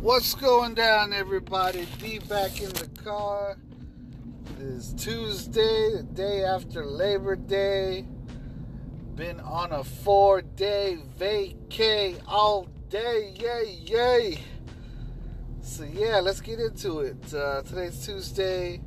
What's going down, everybody? D back in the car. It is Tuesday, the day after Labor Day. Been on a four day vacay all day. Yay, yay. So, yeah, let's get into it. Uh, today's Tuesday.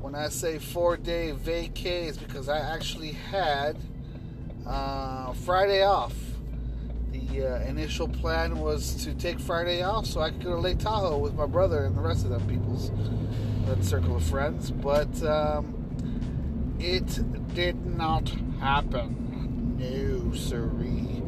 When I say four day vacay, it's because I actually had uh, Friday off the uh, initial plan was to take Friday off so I could go to Lake Tahoe with my brother and the rest of them people's that circle of friends, but um, it did not happen. No, siree.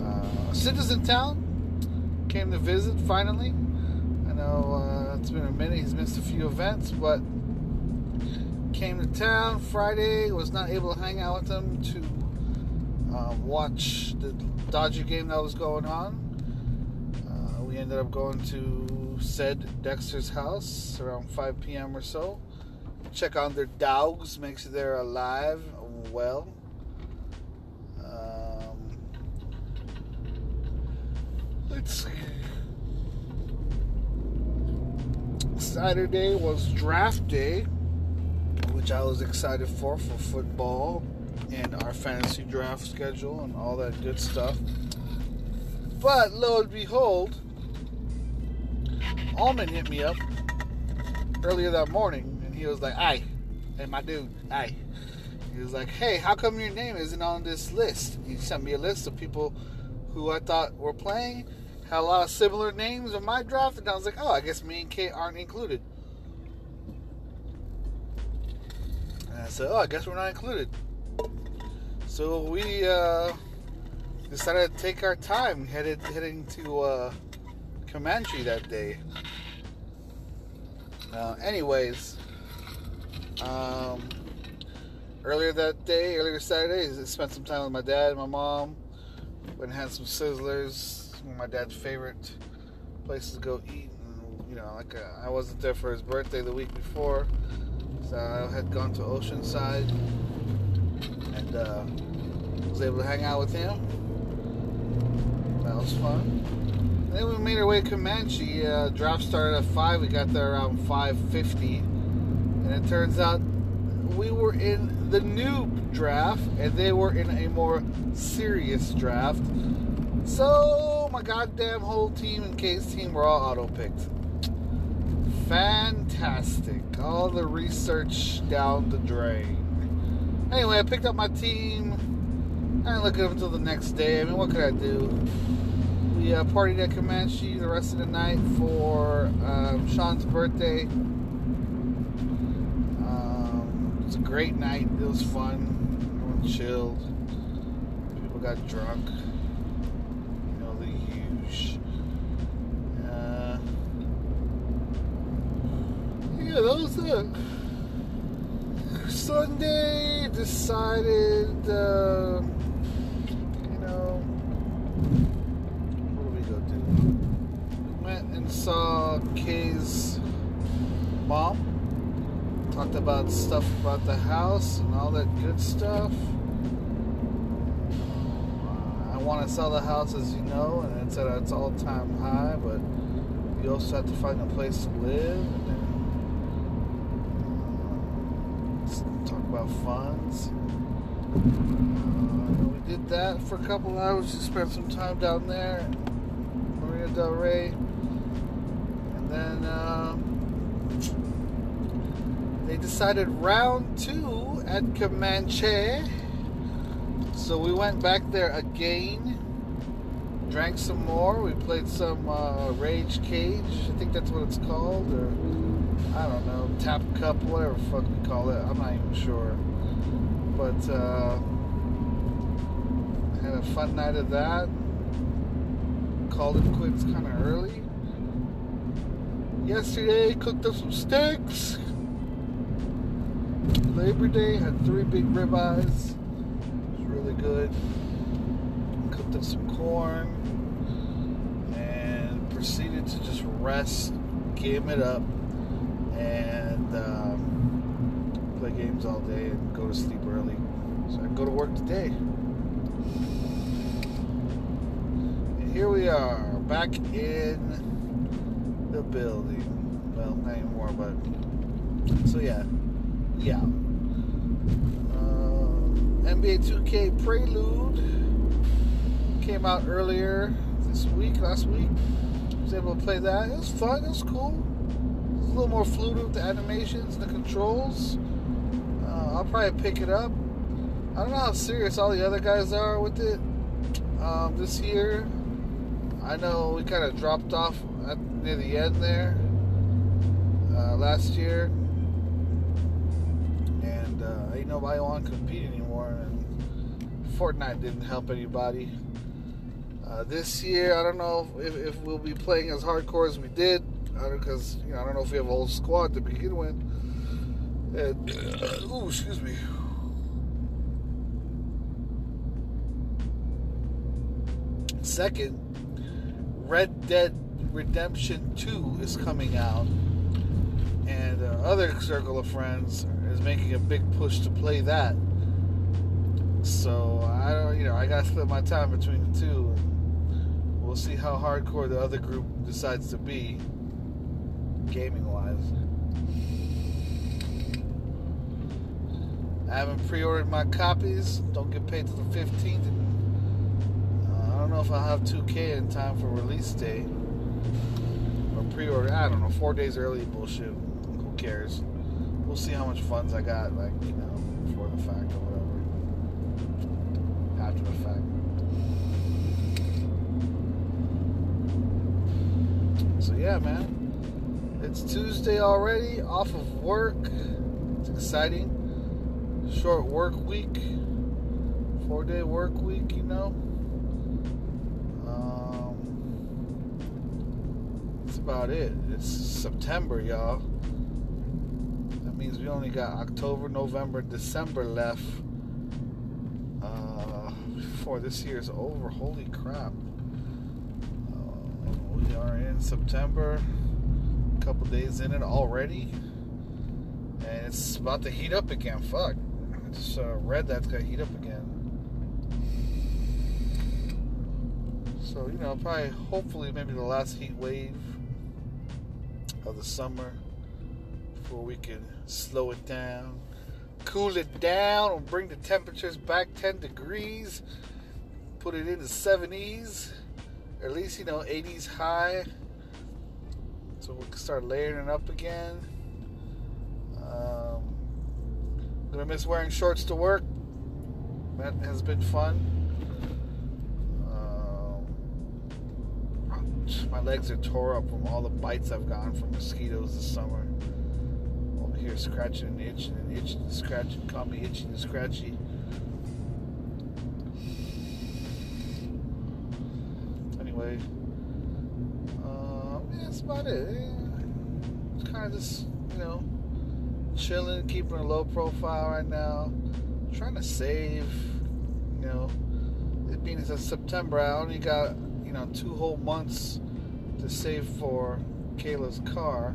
Uh, Citizen Town came to visit finally. I know uh, it's been a minute. He's missed a few events, but came to town Friday. Was not able to hang out with them to uh, watch the Dodger game that was going on. Uh, we ended up going to said Dexter's house around 5 p.m. or so. Check on their dogs, make sure they're alive well. Um, let's see. Saturday was draft day, which I was excited for for football and our fantasy draft schedule and all that good stuff. But lo and behold, Allman hit me up earlier that morning and he was like, Hey, hey, my dude, hey. He was like, Hey, how come your name isn't on this list? He sent me a list of people who I thought were playing, had a lot of similar names in my draft, and I was like, Oh, I guess me and Kate aren't included. And I said, Oh, I guess we're not included. So we uh, decided to take our time headed heading to uh, Comanche that day. Uh, anyways, um, earlier that day, earlier Saturday, I spent some time with my dad and my mom. Went and had some Sizzlers, my dad's favorite places to go eat. And, you know, like uh, I wasn't there for his birthday the week before, so I had gone to Oceanside and uh, was able to hang out with him. That was fun. And then we made our way to Comanche. Uh, draft started at five. We got there around five fifty, and it turns out we were in the noob draft, and they were in a more serious draft. So my goddamn whole team and Kate's team were all auto picked. Fantastic. All the research down the drain. Anyway, I picked up my team. I didn't look them until the next day. I mean, what could I do? We uh, partied at Comanche the rest of the night for um, Sean's birthday. Um, it was a great night. It was fun. Everyone chilled. People got drunk. You know, the huge. Uh, yeah, that was it. Sunday decided, uh, you know, what do we go do? Went and saw Kay's mom. Talked about stuff about the house and all that good stuff. Uh, I want to sell the house, as you know, and it's at its all-time high, but you also have to find a place to live. And talk about funds. Uh, we did that for a couple hours. We spent some time down there, Marina Del Rey, and then uh, decided round two at Comanche. So we went back there again. Drank some more. We played some uh, Rage Cage. I think that's what it's called, or I don't know, tap cup, whatever fuck we call it. I'm not even sure. But uh, had a fun night of that. Called it quits kind of early. Yesterday, cooked up some steaks. Labor Day had three big ribeyes. It was really good. Cooked up some corn and proceeded to just rest, game it up and um, play games all day and go to sleep early. So I go to work today. And here we are back in the building. Well, not anymore, but so yeah, yeah. Uh, NBA 2K Prelude came out earlier this week, last week. I was able to play that. It was fun. It was cool. A little more fluid with the animations and the controls. Uh, I'll probably pick it up. I don't know how serious all the other guys are with it um, this year. I know we kind of dropped off at, near the end there uh, last year, ain't nobody want to compete anymore. And Fortnite didn't help anybody. Uh, this year, I don't know if, if, we'll be playing as hardcore as we did, because you know I don't know if we have a whole squad to begin with. And, ooh, excuse me. Second, Red Dead Redemption 2 is coming out, and uh, other circle of friends is making a big push to play that. So I don't, you know, I gotta split my time between the two. We'll see how hardcore the other group decides to be, gaming wise. I haven't pre-ordered my copies. Don't get paid till the 15th uh, I don't know if I'll have 2K in time for release day or pre-order. I don't know. Four days early, bullshit. Who cares? We'll see how much funds I got, like you know, before the fact or whatever. After the fact. So yeah, man. It's Tuesday already. Off of work. It's exciting. Short work week. Four day work week, you know. Um, that's about it. It's September, y'all. Means we only got October, November, December left uh, before this year's over. Holy crap. Uh, we are in September, a couple days in it already. And it's about to heat up again. Fuck. I just uh, read that's going to heat up again. So, you know, probably, hopefully, maybe the last heat wave of the summer before we can slow it down, cool it down, and bring the temperatures back 10 degrees, put it in the 70s, or at least, you know, 80s high, so we can start layering it up again. Um, gonna miss wearing shorts to work. That has been fun. My legs are tore up from all the bites I've gotten from mosquitoes this summer. Here scratching and itching and itching and scratching, call me itchy and scratchy. Anyway, uh, yeah, that's about it. It's kind of just, you know, chilling, keeping a low profile right now. Trying to save, you know. It being it's September, I only got you know, two whole months to save for Kayla's car.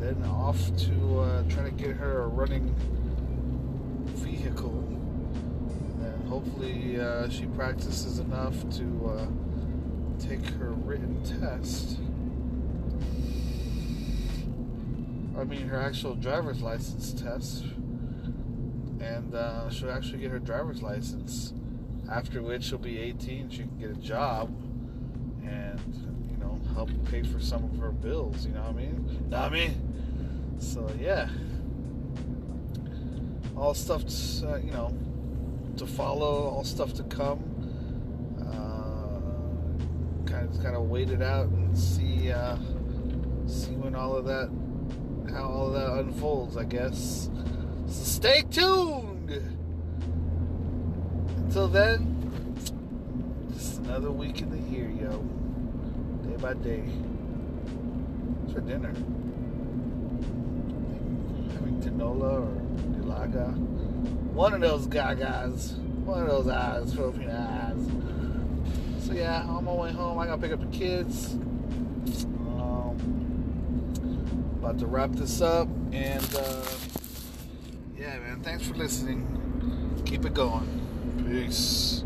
Then off to uh, try to get her a running vehicle. And hopefully uh, she practices enough to uh, take her written test. I mean, her actual driver's license test. And uh, she'll actually get her driver's license after which she'll be 18 she can get a job and you know help pay for some of her bills you know what i mean know what i mean so yeah all stuff to, uh, you know to follow all stuff to come uh, kind of kind of wait it out and see uh, see when all of that how all of that unfolds i guess so stay tuned until then, just another week in the year, yo. Day by day. What's for dinner? Tinola or nilaga. One of those gagas. One of those eyes, Filipino eyes. So yeah, on my way home, I gotta pick up the kids. Um, about to wrap this up, and uh, yeah, man, thanks for listening. Keep it going. Peace.